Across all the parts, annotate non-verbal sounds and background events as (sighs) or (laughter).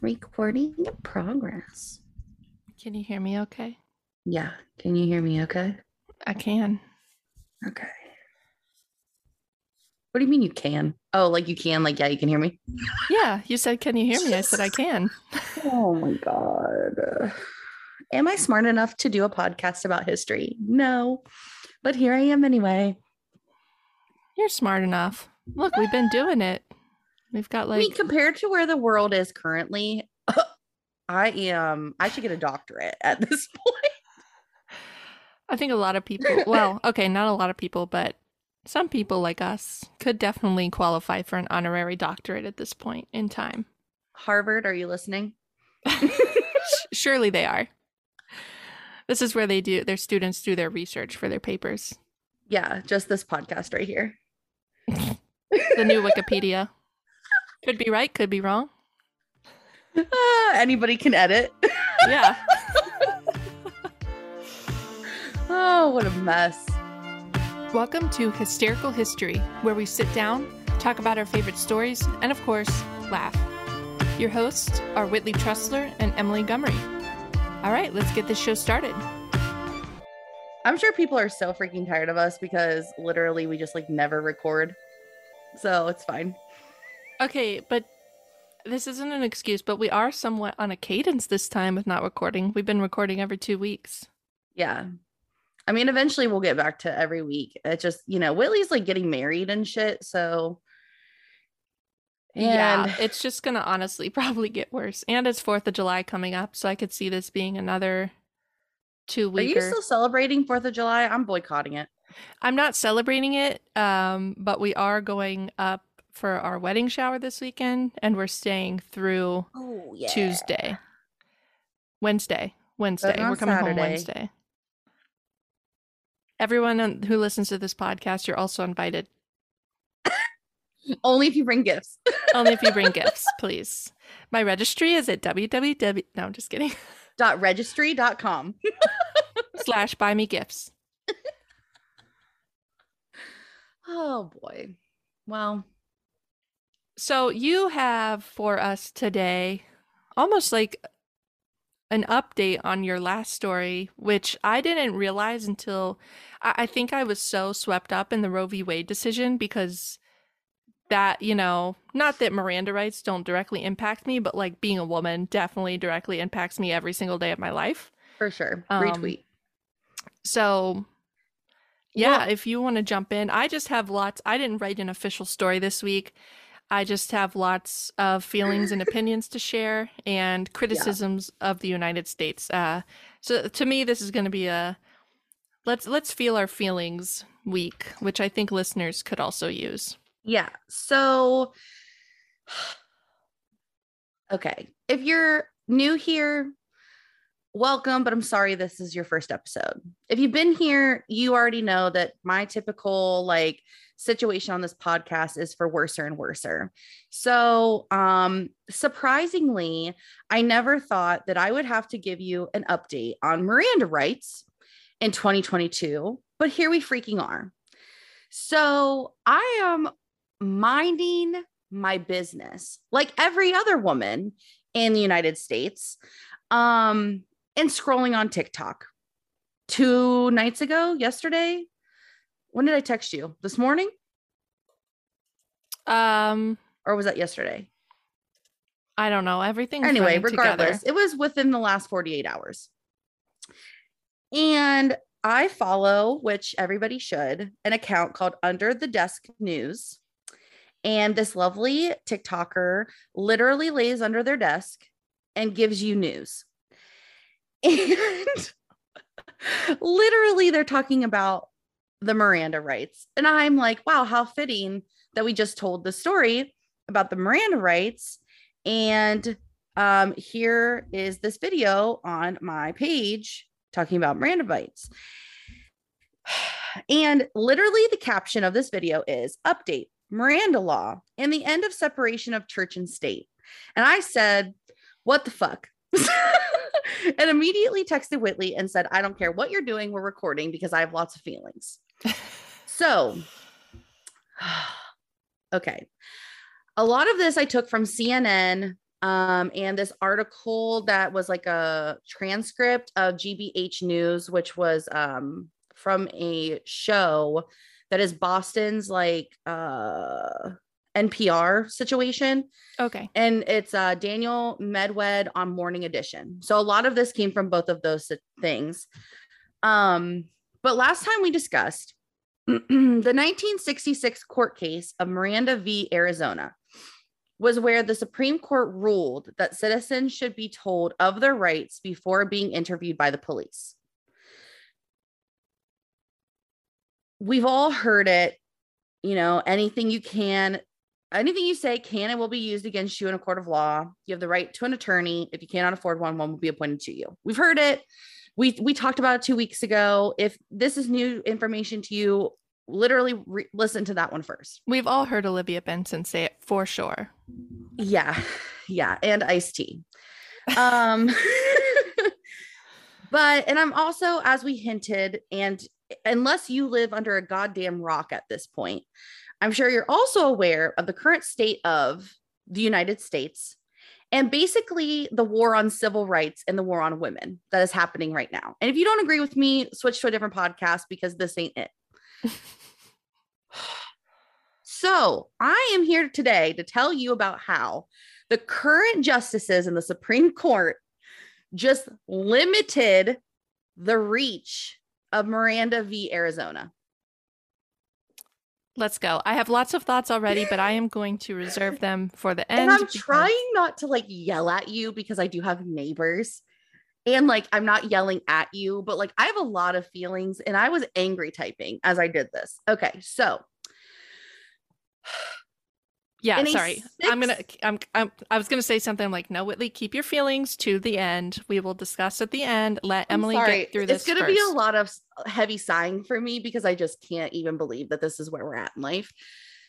Recording in progress. Can you hear me okay? Yeah. Can you hear me okay? I can. Okay. What do you mean you can? Oh, like you can, like, yeah, you can hear me? Yeah, you said, Can you hear me? I said, I can. Oh my God. Am I smart enough to do a podcast about history? No. But here I am anyway. You're smart enough. Look, we've been doing it. We've got like I mean, compared to where the world is currently, (laughs) I am, I should get a doctorate at this (laughs) point. I think a lot of people, well, (laughs) okay, not a lot of people, but some people like us could definitely qualify for an honorary doctorate at this point in time. Harvard, are you listening? Surely they are. This is where they do their students do their research for their papers. Yeah, just this podcast right here. The new Wikipedia. Could be right, could be wrong. Ah, anybody can edit. (laughs) Yeah. (laughs) oh, what a mess. Welcome to Hysterical History, where we sit down, talk about our favorite stories, and of course, laugh. Your hosts are Whitley Trussler and Emily Gummery. All right, let's get this show started. I'm sure people are so freaking tired of us because literally we just like never record. So it's fine. Okay, but this isn't an excuse, but we are somewhat on a cadence this time with not recording. We've been recording every two weeks. Yeah. I mean, eventually we'll get back to every week. It's just, you know, Whitley's like getting married and shit. So, and yeah, it's just gonna honestly (laughs) probably get worse. And it's Fourth of July coming up, so I could see this being another two weeks. are you still celebrating 4th of July? I'm boycotting it. I'm not celebrating it, um, but we are going up for our wedding shower this weekend, and we're staying through Oh, Tuesday, Wednesday, Wednesday. We're coming home Wednesday. Everyone who listens to this podcast, you're also invited. Only if you bring gifts. (laughs) Only if you bring gifts, please. My registry is at www. No, I'm just kidding. Dot registry.com. (laughs) Slash buy me gifts. (laughs) Oh boy. Well, So you have for us today almost like an update on your last story, which I didn't realize until I, I think I was so swept up in the Roe v. Wade decision because that, you know, not that Miranda rights don't directly impact me, but like being a woman definitely directly impacts me every single day of my life. for sure. Um, Retweet. So, yeah, Well- if you want to jump in, I just have lots. I didn't write an official story this week. I just have lots of feelings and opinions to share and criticisms of the United States. Uh, so to me, this is going to be a let's let's feel our feelings week, which I think listeners could also use. Yeah. So, (sighs) okay. If you're new here, welcome, but I'm sorry this is your first episode. If you've been here, you already know that my typical like situation on this podcast is for worser and worser. So, um surprisingly, I never thought that I would have to give you an update on Miranda rights in 2022, but here we freaking are. So, I am minding my business like every other woman in the United States um and scrolling on TikTok. Two nights ago, yesterday, when did I text you? This morning Um, or was that yesterday? I don't know. Everything. anyway, regardless, together. it was within the last 48 hours. And I follow, which everybody should, an account called Under the Desk News. And this lovely TikToker literally lays under their desk and gives you news. (laughs) And (laughs) literally, they're talking about the Miranda rights. And I'm like, wow, how fitting that we just told the story about the Miranda rights. And um, here is this video on my page talking about Miranda rights. (sighs) And literally, the caption of this video is update Miranda law and the end of separation of church and state. And I said, what the fuck? (laughs) and immediately texted Whitley and said, I don't care what you're doing, we're recording because I have lots of feelings. So, (sighs) okay. A lot of this I took from CNN Um, and this article that was like a transcript of GBH News, which was um, from a show that is Boston's like uh, NPR situation. Okay. And it's uh, Daniel Medwed on Morning Edition. So a lot of this came from both of those things. Um, but last time we discussed (clears throat) the 1966 court case of Miranda v. Arizona was where the Supreme Court ruled that citizens should be told of their rights before being interviewed by the police. We've all heard it, you know, anything you can, anything you say can and will be used against you in a court of law. You have the right to an attorney. If you cannot afford one, one will be appointed to you. We've heard it. We we talked about it 2 weeks ago. If this is new information to you, literally re- listen to that one first. We've all heard Olivia Benson say it for sure. Yeah. Yeah, and Ice-T. Um (laughs) but and I'm also as we hinted and unless you live under a goddamn rock at this point, I'm sure you're also aware of the current state of the United States and basically the war on civil rights and the war on women that is happening right now. And if you don't agree with me, switch to a different podcast because this ain't it. (sighs) so, I am here today to tell you about how the current justices in the Supreme Court just limited the reach of Miranda v. Arizona. Let's go. I have lots of thoughts already, but I am going to reserve them for the end. And I'm because- trying not to like yell at you because I do have neighbors. And like, I'm not yelling at you, but like, I have a lot of feelings and I was angry typing as I did this. Okay. So, Yeah, sorry. I'm gonna. I'm, I'm. I was gonna say something like, "No, Whitley, keep your feelings to the end. We will discuss at the end. Let I'm Emily sorry. get through this It's going to be a lot of heavy sighing for me because I just can't even believe that this is where we're at in life.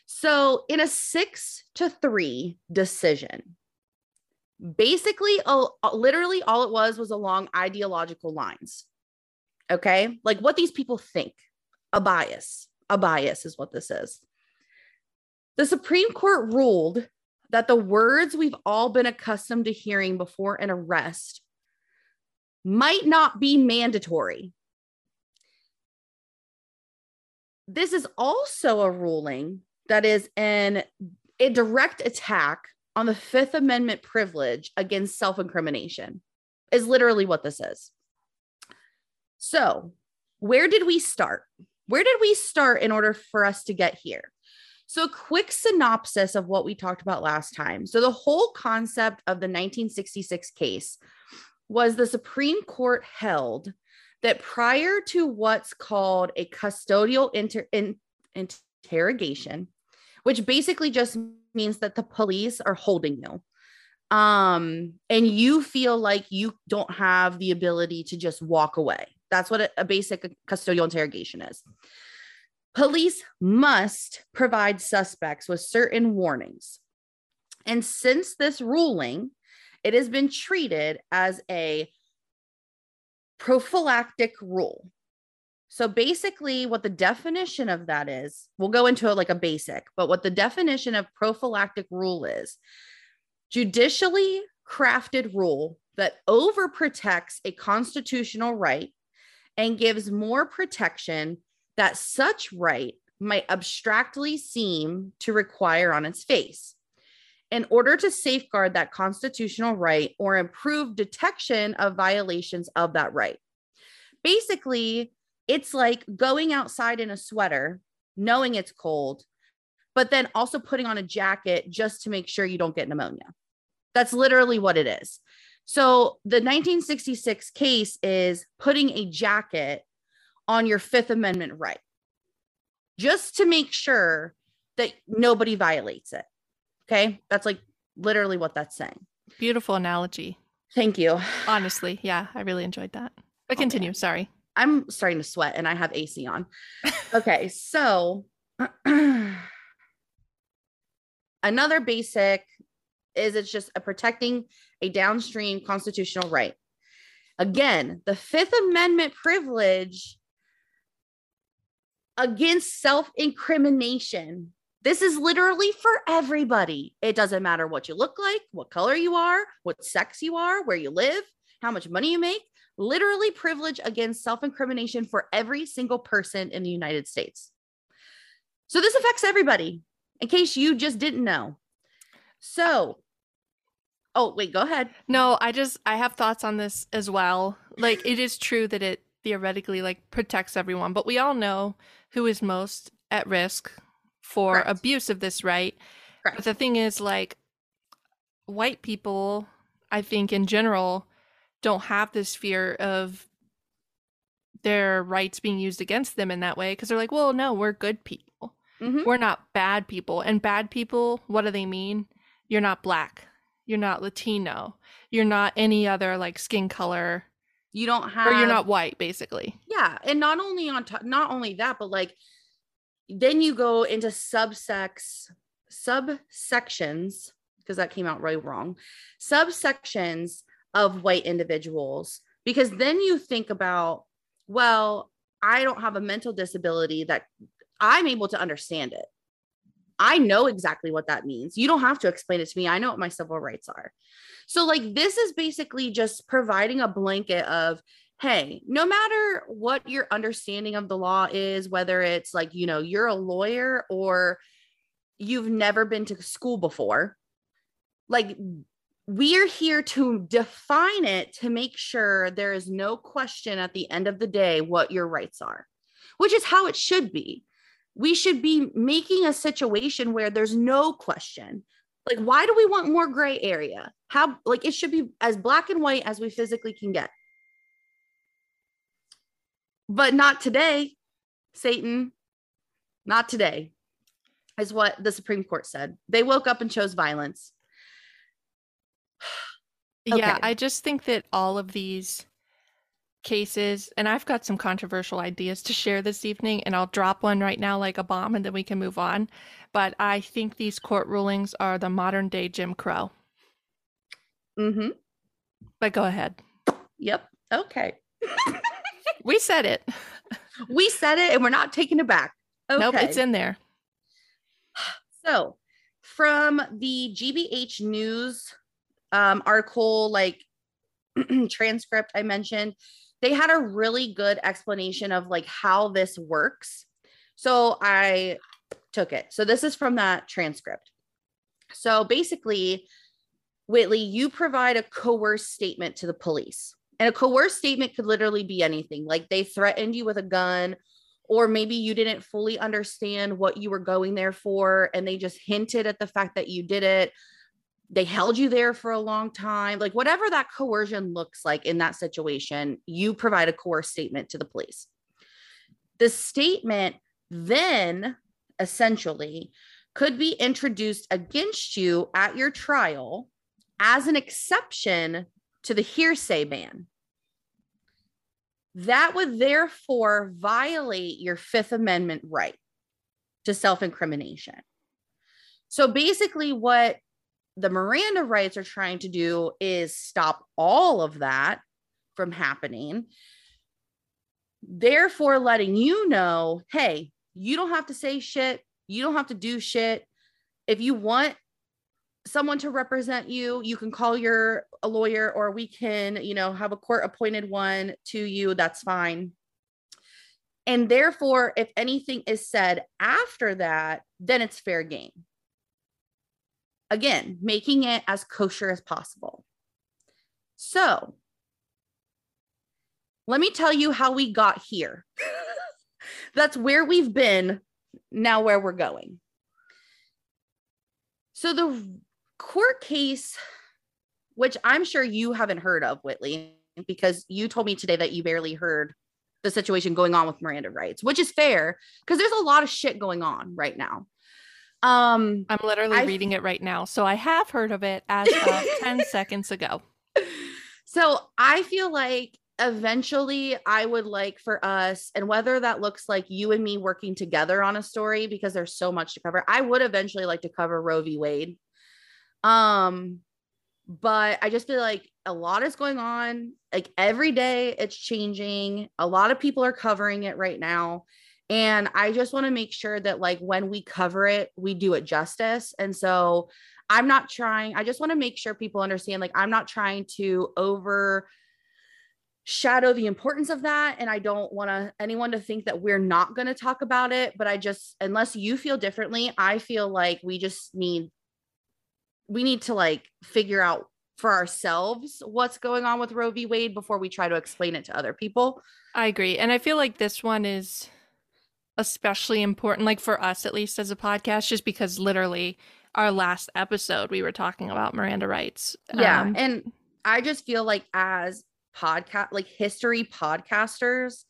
So, in a six to three decision, basically, oh, literally all it was was along ideological lines. Okay. Like what these people think, a bias. A bias is what this is. The Supreme Court ruled that the words we've all been accustomed to hearing before an arrest might not be mandatory. This is also a ruling that is an a direct attack on the Fifth Amendment privilege against self-incrimination. Is literally what this is. So, where did we start? Where did we start in order for us to get here? So, a quick synopsis of what we talked about last time. So, the whole concept of the 1966 case was the Supreme Court held that prior to what's called a custodial inter- in- interrogation, which basically just means that the police are holding you um and you feel like you don't have the ability to just walk away that's what a, a basic custodial interrogation is police must provide suspects with certain warnings. And since this ruling it has been treated as a prophylactic rule. So basically what the definition of that is we'll go into like a basic but what the definition of prophylactic rule is judicially crafted rule that overprotects a constitutional right and gives more protection that such right might abstractly seem to require on its face. In order to safeguard that constitutional right or improve detection of violations of that right. Basically, it's like going outside in a sweater, knowing it's cold, but then also putting on a jacket just to make sure you don't get pneumonia. That's literally what it is. So the 1966 case is putting a jacket on your Fifth Amendment right, just to make sure that nobody violates it. Okay. That's like literally what that's saying. Beautiful analogy. Thank you. Honestly, yeah, I really enjoyed that. But continue. Sorry. I'm starting to sweat and I have AC on. (laughs) Okay, so (clears throat) another basic is it's just a protecting a downstream constitutional right. Again, the Fifth Amendment privilege against self incrimination This is literally for everybody. It doesn't matter what you look like, what color you are, what sex you are, where you live, how much money you make. Literally, privilege against self incrimination for every single person in the United States. So, this affects everybody, in case you just didn't know. So, oh, wait, go ahead. No, I just, I have thoughts on this as well. Like, it is true that it theoretically like protects everyone, but we all know who is most at risk for Correct. abuse of this right. Correct. But the thing is, like, white people, I think in general, don't have this fear of their rights being used against them in that way because they're like, well, no, we're good people. Mhm. We're not bad people. And bad people, what do they mean? You're not black. You're not Latino. You're not any other like skin color, You don't have, or you're not white, basically. yeah. And not only on top, not only that, but like, then you go into subsex, subsections, because that came out right wrong, subsections of white individuals, because then you think about, well, I don't have a mental disability that I'm able to understand it. I know exactly what that means. You don't have to explain it to me. I know what my civil rights are. So, like, this is basically just providing a blanket of, hey, no matter what your understanding of the law is, whether it's like, you know, you're a lawyer or you've never been to school before, like, we're here to define it to make sure there is no question at the end of the day what your rights are, which is how it should be. We should be making a situation where there's no question. Like, why do we want more gray area? How, like, it should be as black and white as we physically can get. But not today, Satan. Not today, is what the Supreme Court said. They woke up and chose violence. (sighs) Yeah, I just think that all of these cases, and I've got some controversial ideas to share this evening, and I'll drop one right now like a bomb and then we can move on. But I think these court rulings are the modern day Jim Crow. Mm-hmm. But go ahead. Yep. Okay. We said it. (laughs) We said it and we're not taking it back. Okay. Nope, it's in there. (sighs) So, from the GBH News um, article, like (clears throat) transcript I mentioned, they had a really good explanation of like how this works. So I took it. So this is from that transcript. So basically, Whitley, you provide a coerced statement to the police. And a coerced statement could literally be anything like they threatened you with a gun, or maybe you didn't fully understand what you were going there for and they just hinted at the fact that you did it they held you there for a long time like whatever that coercion looks like in that situation you provide a coerced statement to the police the statement then essentially could be introduced against you at your trial as an exception to the hearsay ban that would therefore violate your Fifth Amendment right to self incrimination. So basically, what the Miranda rights are trying to do is stop all of that from happening. Therefore, letting you know hey, you don't have to say shit. You don't have to do shit. If you want someone to represent you you can call your a lawyer or we can you know have a court appointed one to you that's fine and therefore if anything is said after that then it's fair game again making it as kosher as possible. So let me tell you how we got here. (laughs) That's where we've been now where we're going. So the court case, which I'm sure you haven't heard of, Whitley, because you told me today that you barely heard the situation going on with Miranda rights, which is fair because there's a lot of shit going on right now. Um, I'm literally I- reading it right now. So I have heard of it as of 10 (laughs) seconds ago. so I feel like eventually I would like for us, and whether that looks like you and me working together on a story because there's so much to cover, I would eventually like to cover Roe v. Wade. Um, but I just feel like a lot is going on. Like every day it's changing. A lot of people are covering it right now. And I just want to make sure that, like, when we cover it, we do it justice. And so I'm not trying, I just want to make sure people understand, like, I'm not trying to over shadow the importance of that and i don't want to anyone to think that we're not going to talk about it but i just unless you feel differently i feel like we just need we need to like figure out for ourselves what's going on with roe v wade before we try to explain it to other people I agree. And I feel like this one is especially important, like for us at least as a podcast, just because literally our last episode we were talking about Miranda rights. yeah Um, and i just feel like as podcast like history podcasters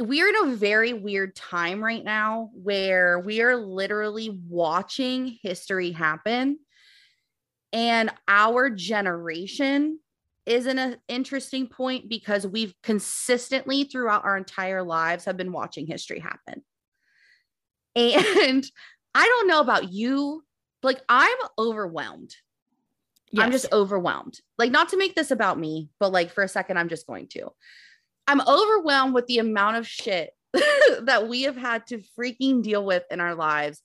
we're in a very weird time right now where we are literally watching history happen and our generation is an uh, interesting point because we've consistently throughout our entire lives have been watching history happen and (laughs) i don't know about you like i'm overwhelmed I'm just overwhelmed. Like, not to make this about me, but like for a second, I'm just going to. I'm overwhelmed with the amount of shit (laughs) that we have had to freaking deal with in our lives.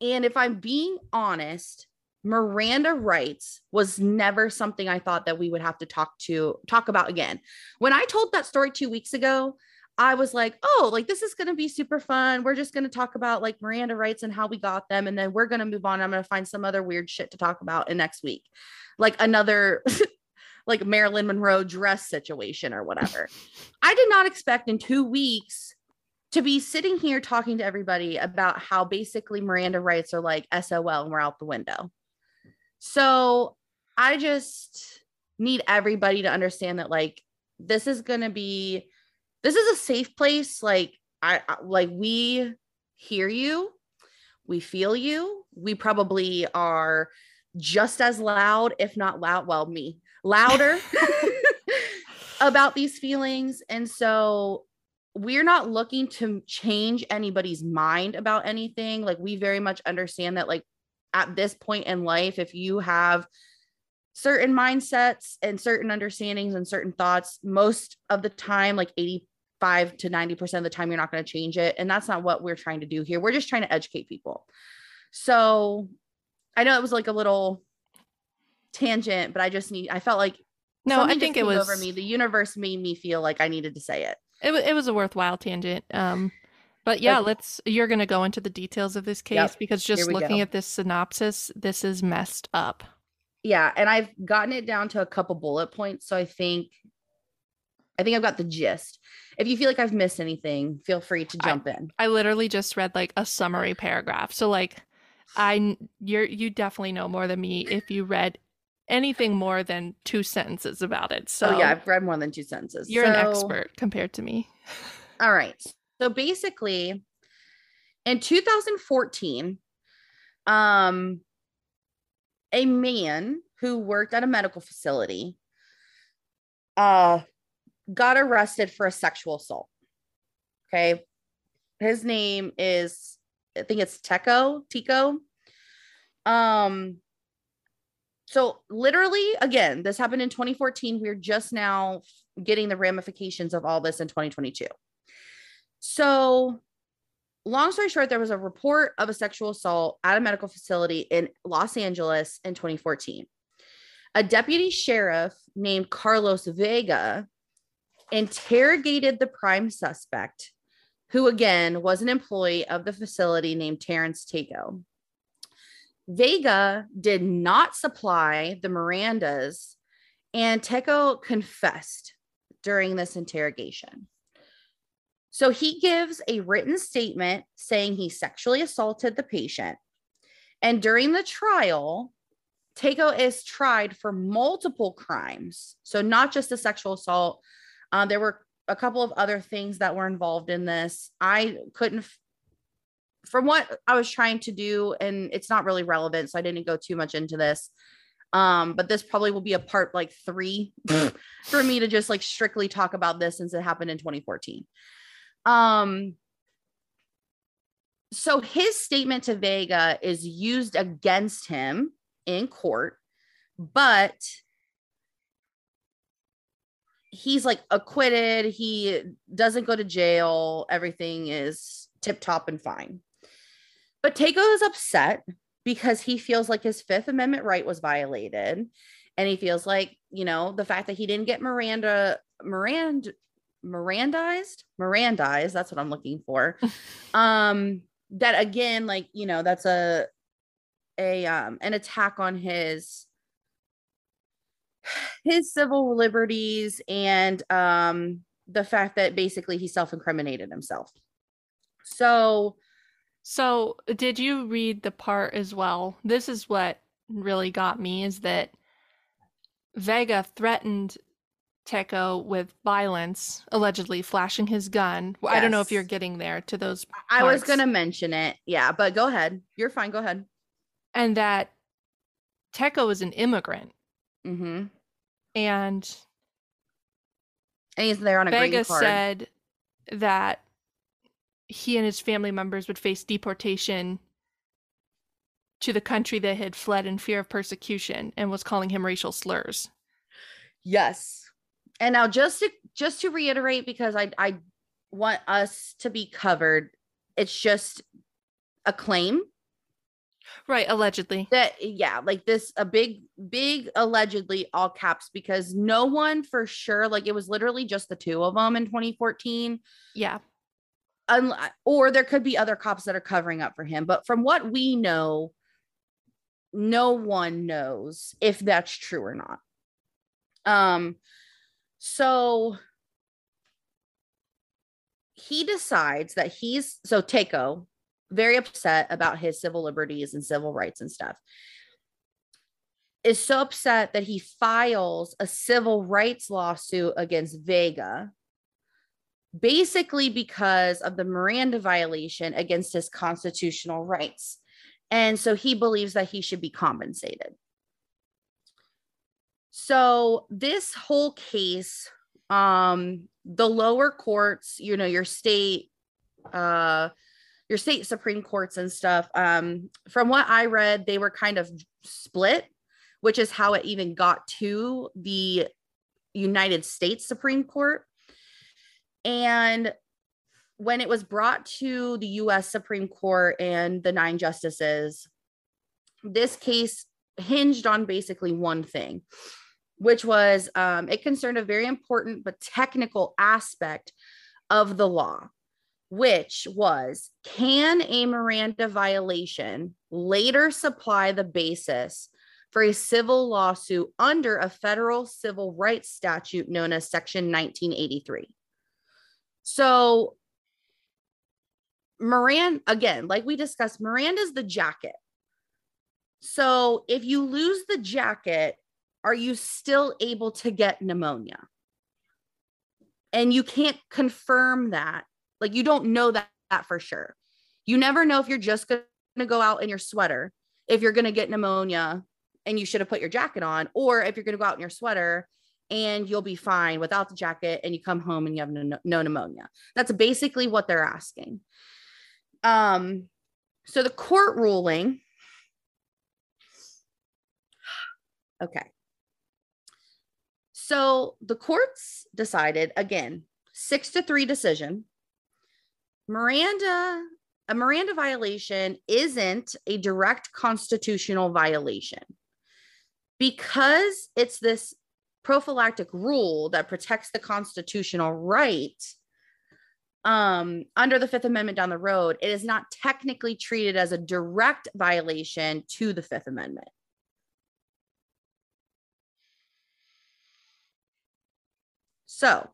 And if I'm being honest, Miranda rights was never something I thought that we would have to talk to talk about again. When I told that story 2 weeks ago, I was like, "Oh, like this is going to be super fun. We're just going to talk about like Miranda rights and how we got them and then we're going to move on. I'm going to find some other weird shit to talk about in next week." Like another (laughs) like Marilyn Monroe dress situation or whatever. I did not expect in 2 weeks to be sitting here talking to everybody about how basically Miranda rights are like SOL and we're out the window. So I just need everybody to understand that like this is going to be this is a safe place like I, I like we hear you. We feel you. We probably are just as loud if not loud well me louder (laughs) about these feelings and so we're not looking to change anybody's mind about anything like we very much understand that like at this point in life if you have certain mindsets and certain understandings and certain thoughts most of the time like 85 to 90% of the time you're not going to change it. And that's not what we're trying to do here. We're just trying to educate people. So i know it was like a little tangent but i just need i felt like no, I think it was over me. The universe made me feel like i needed to say it. It, it was a worthwhile tangent. Um but yeah, Okay. let's you're going to go into the details of this case Yep. because just looking go. at this synopsis, this is messed up. yeah and i've gotten it down to a couple bullet points so i think i think i've got the gist if you feel like i've missed anything feel free to I- jump in I literally just read like a summary paragraph. So like I you're you definitely know more than me if you read anything more than two sentences about it. Oh, so so yeah i've read more than two sentences you're an expert compared to me. all right so basically in 2014 um a man who worked at a medical facility uh got arrested for a sexual assault. Okay? His name is i think it's Tekoh tico. Um so literally again this happened in 2014 we're just now getting the ramifications of all this in 2022 so long story short there was a report of a sexual assault at a medical facility in los angeles in 2014 a deputy sheriff named carlos vega interrogated the prime suspect who again was an employee of the facility named Terence Tekoh. Vega did not supply the mirandas and Tekoh confessed during this interrogation so he gives a written statement saying he sexually assaulted the patient. And during the trial, Takeo is tried for multiple crimes. So, not just the sexual assault. Uh, there were a couple of other things that were involved in this. I couldn't, f- from what I was trying to do, and it's not really relevant. So, I didn't go too much into this. Um, but this probably will be a part like three (laughs) for me to just like strictly talk about this since it happened in 2014. Um, so his statement to Vega is used against him in court, but he's like acquitted. He doesn't go to jail. Everything is tip top and fine. But Takeo is upset because he feels like his Fifth Amendment right was violated. And he feels like, you know, the fact that he didn't get Miranda, Miranda, Mirandized, Mirandized, that's what I'm looking for. (laughs) um, that again, like, you know, that's a a um an attack on his his civil liberties and um the fact that basically he self-incriminated himself. So so did you read the part as well? This is what really got me is that Vega threatened Takeo with violence, allegedly flashing his gun. Yes. I don't know if you're getting there to those. Parts. I was going to mention it. Yeah, but go ahead. You're fine. Go ahead. And that Takeo is an immigrant. Mm-hmm. And and he's there on a Vega green card. said that he and his family members would face deportation to the country they had fled in fear of persecution and was calling him racial slurs. Yes. And now just to just to reiterate because I I want us to be covered it's just a claim. Right allegedly. That yeah like this a big big allegedly all caps because no one for sure like it was literally just the two of them in 2014 yeah. Un- or there could be other cops that are covering up for him but from what we know no one knows if that's true or not. Um so he decides that he's so Takeo very upset about his civil liberties and civil rights and stuff. Is so upset that he files a civil rights lawsuit against Vega, basically because of the Miranda violation against his constitutional rights. And so he believes that he should be compensated. So this whole case, um, the lower courts, you know, your state, uh, your state supreme courts and stuff um, from what i read they were kind of split which is how it even got to the united states supreme court. And when it was brought to the us supreme court and the nine justices this case hinged on basically one thing which was um, it concerned a very important but technical aspect of the law which was can a Miranda violation later supply the basis for a civil lawsuit under a federal civil rights statute known as Section 1983? So, Miranda, again, like we discussed, Miranda's the jacket. So, if you lose the jacket, are you still able to get pneumonia? And you can't confirm that like you don't know that, that for sure. You never know if you're just going to go out in your sweater, if you're going to get pneumonia and you should have put your jacket on, or if you're going to go out in your sweater and you'll be fine without the jacket and you come home and you have no, no pneumonia. That's basically what they're asking. Um, so the court ruling. (sighs) Okay. So the courts decided again, six to three decision Miranda, a Miranda violation isn't a direct constitutional violation because it's this prophylactic rule that protects the constitutional right um, under the Fifth Amendment down the road, it is not technically treated as a direct violation to the Fifth Amendment. So,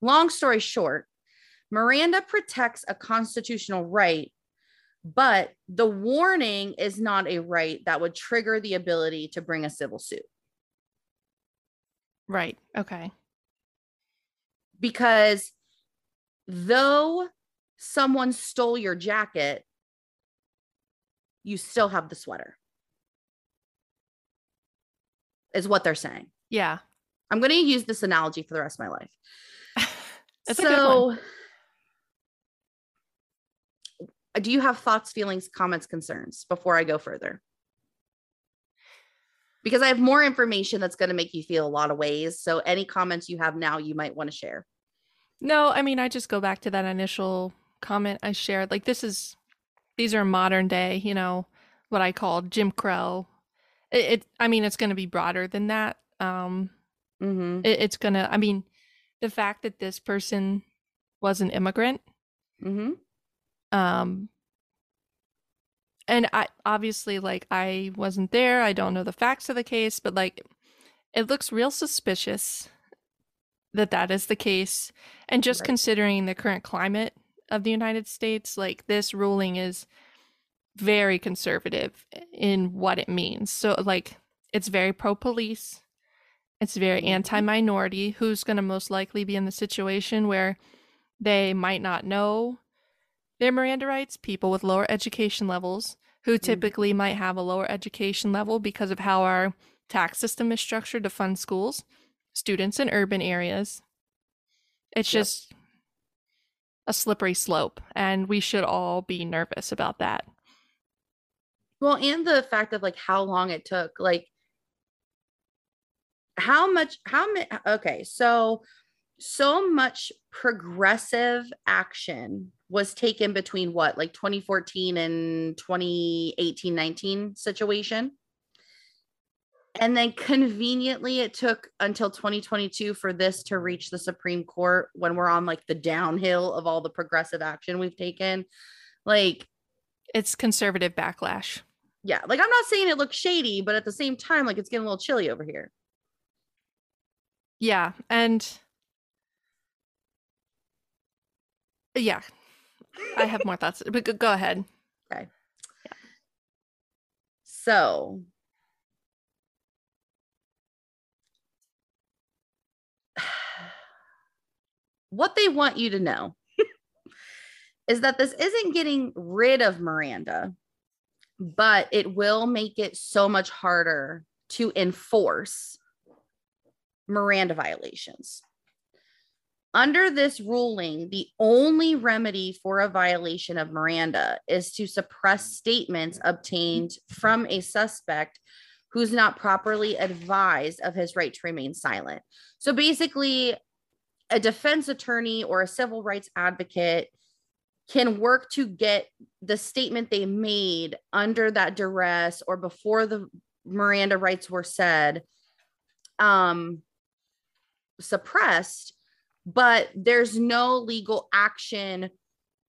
long story short, Miranda protects a constitutional right, but the warning is not a right that would trigger the ability to bring a civil suit. Right. Okay. Because though someone stole your jacket, you still have the sweater, is what they're saying. Yeah. I'm going to use this analogy for the rest of my life. (laughs) so, do you have thoughts, feelings, comments, concerns before I go further? because I have more information that's going to make you feel a lot of ways. So, any comments you have now, you might want to share. No, I mean, I just go back to that initial comment I shared. Like, this is, these are modern day, you know, what I call Jim Crow. It, it I mean, it's going to be broader than that. Um, Mm-hmm. it, it's to, I mean, the fact that this person was an immigrant, Mm-hmm. um, and I obviously, like, I wasn't there. I don't know the facts of the case, but like, it looks real suspicious that that is the case. And just Right. considering the current climate of the United States, like, this ruling is very conservative in what it means. So, like, it's very pro police, it's very Mhm. anti minority. Who's going to most likely be in the situation where they might not know their Miranda rights? People with lower education levels who typically might have a lower education level because of how our tax system is structured to fund schools, students in urban areas. It's Yep. just a slippery slope, and we should all be nervous about that. Well, and the fact of like how long it took, like how much, how many, okay, so so much progressive action was taken between what, like 2014 and 2018 19 situation. And then conveniently, it took until 2022 for this to reach the Supreme Court when we're on like the downhill of all the progressive action we've taken. Like, It's conservative backlash. yeah, like I'm not saying it looks shady, but at the same time, like it's getting a little chilly over here. Yeah, and yeah, I have more thoughts, but go- ahead. (laughs) So, (sighs) what they want you to know (laughs) is that this isn't getting rid of Miranda, but it will make it so much harder to enforce Miranda violations. Under this ruling, the only remedy for a violation of Miranda is to suppress statements obtained from a suspect who's not properly advised of his right to remain silent. So basically, a defense attorney or a civil rights advocate can work to get the statement they made under that duress or before the Miranda rights were said um suppressed but there's no legal action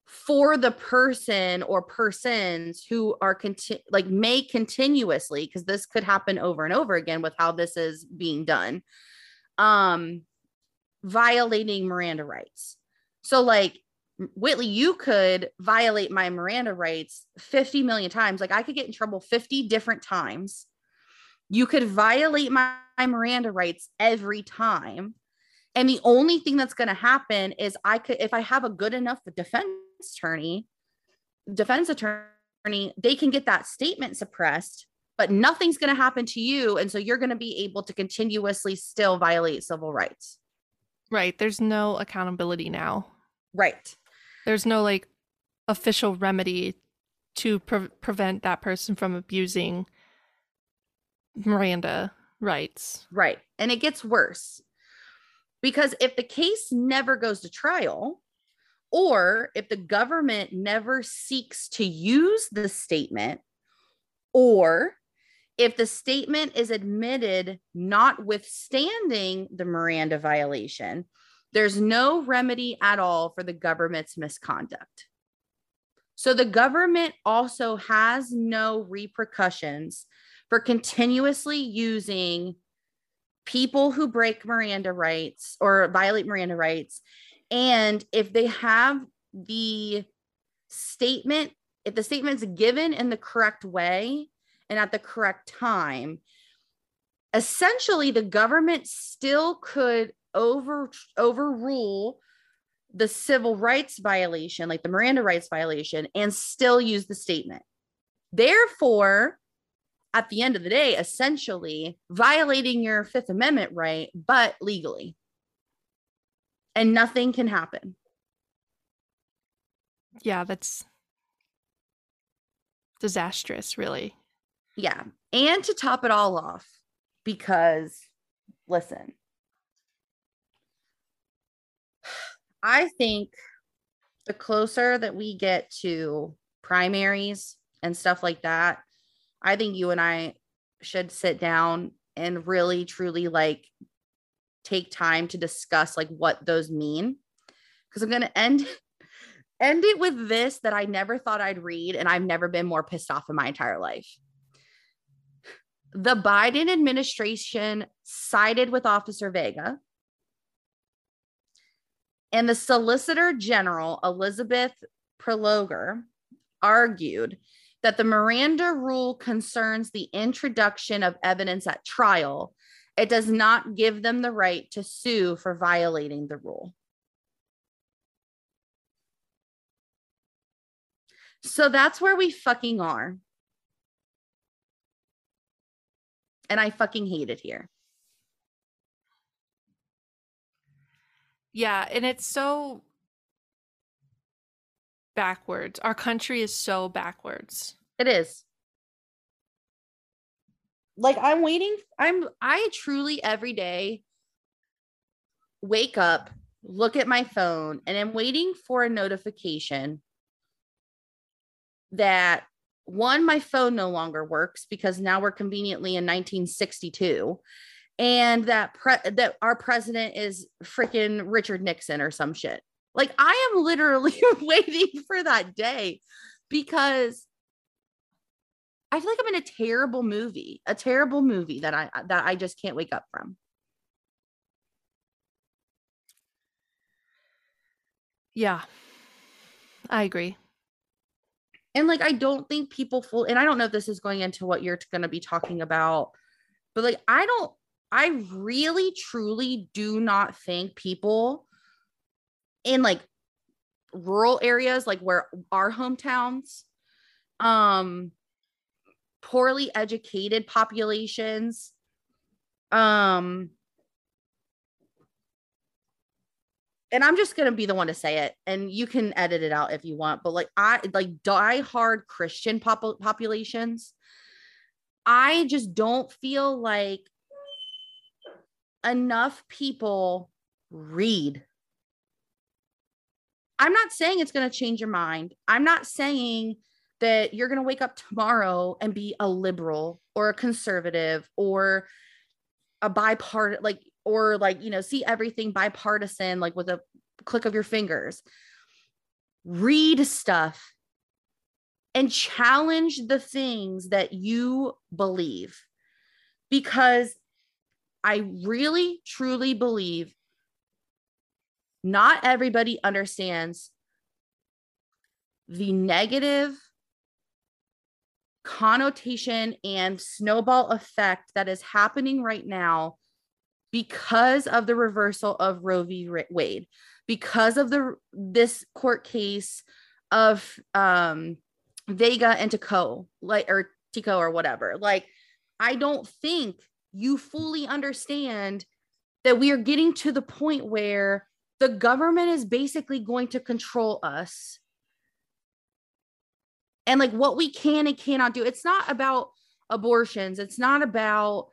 for the person or persons who are conti- like may continuously because this could happen over and over again with how this is being done um violating miranda rights. So like whitley you could violate my miranda rights 50 million times. Like i could get in trouble 50 different times. You could violate my, my miranda rights every time and the only thing that's going to happen is I could, if I have a good enough defense attorney, defense attorney, they can get that statement suppressed, but nothing's going to happen to you. And so you're going to be able to continuously still violate civil rights. Right, there's no accountability now. Right. There's no like official remedy to pre- prevent that person from abusing Miranda rights. Right. And it gets worse because if the case never goes to trial, or if the government never seeks to use the statement, or if the statement is admitted notwithstanding the Miranda violation, there's no remedy at all for the government's misconduct. So the government also has no repercussions for continuously using people who break Miranda rights or violate Miranda rights. And if they have the statement, if the statement's given in the correct way and at the correct time, essentially the government still could over overrule the civil rights violation, like the Miranda rights violation, and still use the statement. Therefore, at the end of the day, essentially violating your Fifth Amendment right, but legally. And nothing can happen. Yeah, that's disastrous, really. Yeah. And to top it all off, because listen, I think the closer that we get to primaries and stuff like that, I think you and I should sit down and really truly like take time to discuss like what those mean. Because i'm going to end (laughs) end it with this that i never thought i'd read and i've never been more pissed off in my entire life. The biden administration sided with officer vega. And the solicitor general elizabeth prelogar argued that the Miranda rule concerns the introduction of evidence at trial. It does not give them the right to sue for violating the rule. So that's where we fucking are. And I fucking hate it here. Yeah, and it's so backwards. Our country is so backwards. It is. Like I'm waiting. I'm I truly every day wake up, look at my phone, and I'm waiting for a notification that one, my phone no longer works because now we're conveniently in 1962 and that pre- that our president is freaking Richard Nixon or some shit. Like I am literally (laughs) waiting for that day because I feel like I'm in a terrible movie, a terrible movie that I that I just can't wake up from. Yeah. I agree. And like I don't think people full and I don't know if this is going into what you're going to be talking about, but like I don't I really truly do not think people in like rural areas like where our hometowns um poorly educated populations um and I'm just gonna be the one to say it, and you can edit it out if you want. But like I like die hard Christian pop- populations, I just don't feel like enough people read I'm not saying it's going to change your mind. I'm not saying that you're going to wake up tomorrow and be a liberal or a conservative or a bipartisan, like, or like, you know, see everything bipartisan, like with a click of your fingers. Read stuff and challenge the things that you believe because I really, truly believe not everybody understands the negative connotation and snowball effect that is happening right now because of the reversal of Roe v. Wade, because of the this court case of um, Vega and Tekoh, like or Tekoh or whatever. Like, I don't think you fully understand that we are getting to the point where the government is basically going to control us and like what we can and cannot do. It's not about abortions. It's not about,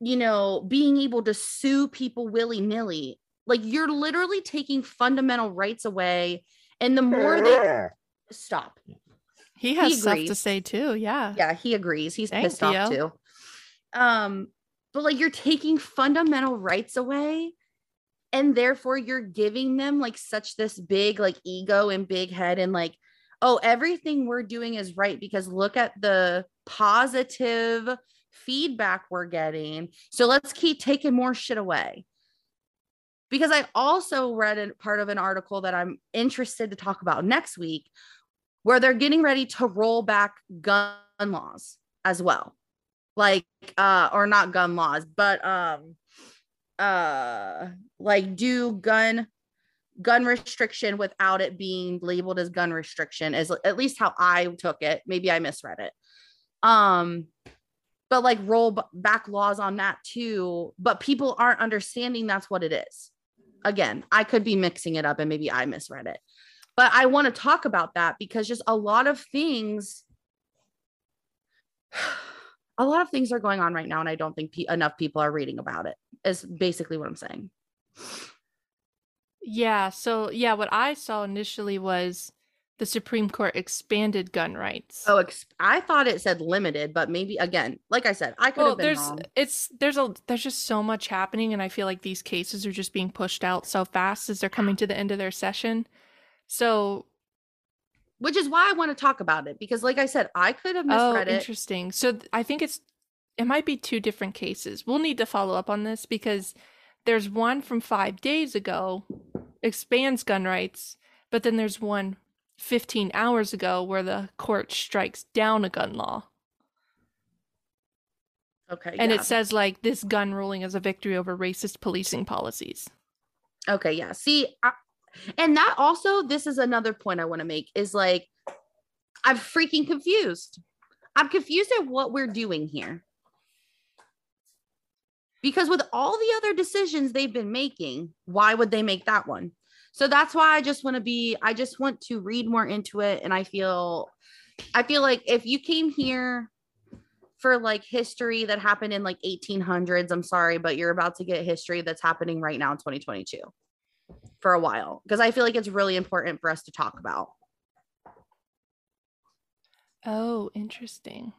you know, being able to sue people willy nilly. Like you're literally taking fundamental rights away. And the more they stop, he has he stuff to say too. Yeah. Yeah. He agrees. He's Thank pissed you. off too. Um, but like you're taking fundamental rights away and therefore you're giving them like such this big like ego and big head and like oh everything we're doing is right because look at the positive feedback we're getting. So let's keep taking more shit away. Because i also read a part of an article that i'm interested to talk about next week where they're getting ready to roll back gun laws as well. Like uh or not gun laws but um uh like do gun gun restriction without it being labeled as gun restriction is at least how I took it. Maybe I misread it. Um but like roll back laws on that too, but people aren't understanding that's what it is. Again, I could be mixing it up and maybe I misread it. But I want to talk about that because just a lot of things (sighs) (sighs) a lot of things are going on right now, and I don't think pe- enough people are reading about it. Is basically what I'm saying. Yeah. So, yeah, what I saw initially was the Supreme Court expanded gun rights. Oh, ex- I thought it said limited, but maybe again, like I said, I could well, have been there's wrong. it's there's a there's just so much happening, and I feel like these cases are just being pushed out so fast as they're coming (sighs) to the end of their session. So, Which is why I want to talk about it because, like I said, I could have oh, misread it. interesting. So th- I think it's it might be two different cases. We'll need to follow up on this because there's one from five days ago expands gun rights, but then there's one 15 hours ago where the court strikes down a gun law. Okay, And yeah. it says like this gun ruling is a victory over racist policing policies. Okay, yeah. See, I, and that also, this is another point I want to make is like, I'm freaking confused. I'm confused at what we're doing here. Because with all the other decisions they've been making, why would they make that one? So that's why I just want to be, I just want to read more into it. And I feel, I feel like if you came here for like history that happened in like 1800s, I'm sorry, but you're about to get history that's happening right now in 2022 for a while because I feel like it's really important for us to talk about. Oh, interesting.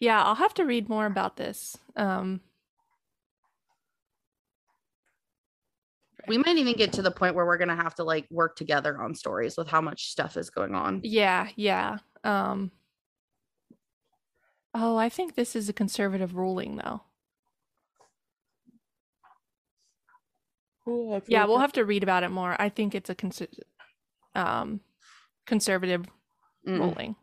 Yeah, I'll have to read more about this. Um, We might even get to the point where we're going to have to like work together on stories with how much stuff is going on. yeah, yeah. Um, oh, I think this is a conservative ruling, though. Yeah, we'll have to read about it more. I think it's a cons- um, conservative Mm. ruling.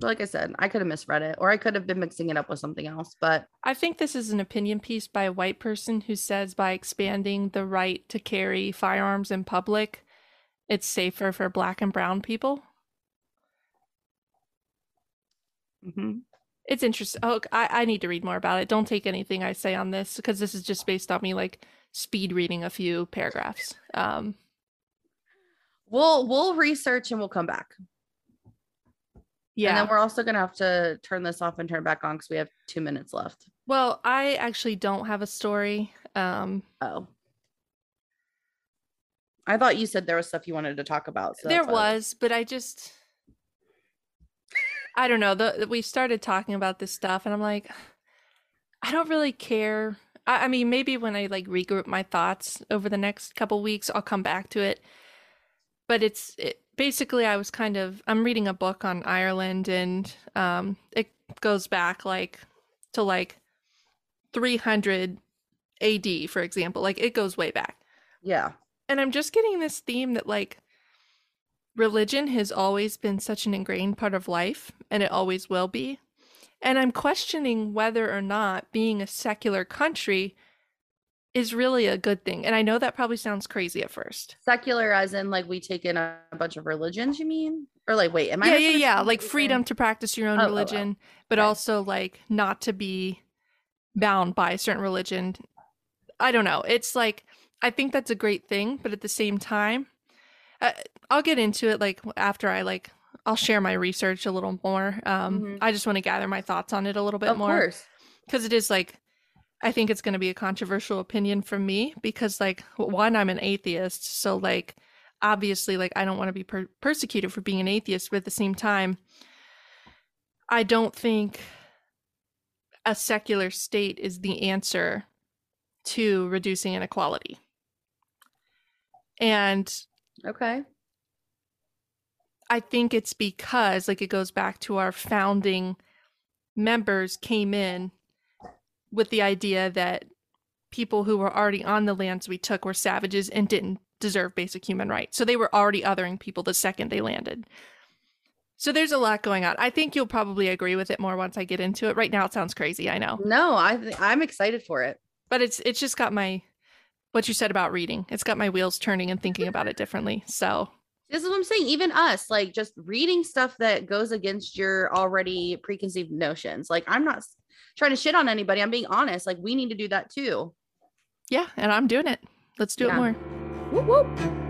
Like I said, I could have misread it or I could have been mixing it up with something else, but I think this is an opinion piece by a white person who says by expanding the right to carry firearms in public, it's safer for black and brown people. mhm. It's interesting. Oh, I, I need to read more about it. Don't take anything I say on this because this is just based on me like speed reading a few paragraphs. Um, we'll we'll research and we'll come back. Yeah. And then we're also going to have to turn this off and turn it back on because we have two minutes left. Well, I actually don't have a story. Um, Oh. I thought you said there was stuff you wanted to talk about. So there was, but I just, I don't know. The, we started talking about this stuff, and I'm like, I don't really care. I, I mean, maybe when I like regroup my thoughts over the next couple weeks, I'll come back to it. But it's it, basically, I was kind of I'm reading a book on Ireland, and um, it goes back like to like 300 AD, for example. Like it goes way back Yeah. and I'm just getting this theme that like religion has always been such an ingrained part of life and it always will be. And I'm questioning whether or not being a secular country is really a good thing. And I know that probably sounds crazy at first. Secular, as in like we take in a, bunch of religions, you mean? Or like, wait, am I? yeah, yeah, yeah. Like freedom to practice your own Oh, oh, oh. religion, but Okay. also like not to be bound by a certain religion. I don't know. It's like I think that's a great thing, but at the same time, uh, I'll get into it like after I like I'll share my research a little more. Um, Mhm. I just want to gather my thoughts on it a little bit Of more course. because it is like I think it's going to be a controversial opinion from me because like one I'm an atheist, so like obviously like I don't want to be per- persecuted for being an atheist, but at the same time I don't think a secular state is the answer to reducing inequality. And Okay. I think it's because, like, it goes back to our founding members came in with the idea that people who were already on the lands we took were savages and didn't deserve basic human rights. So they were already othering people the second they landed. So there's a lot going on. I think you'll probably agree with it more once I get into it. Right now it sounds crazy, I know. No, I th- I'm excited for it. But it's it's just got my what you said about reading. It's got my wheels turning and thinking about it differently. So This is what I'm saying. Even us, like just reading stuff that goes against your already preconceived notions. Like I'm not trying to shit on anybody. I'm being honest. Like we need to do that too. yeah, and I'm doing it. Let's do Yeah. it more. Whoop whoop.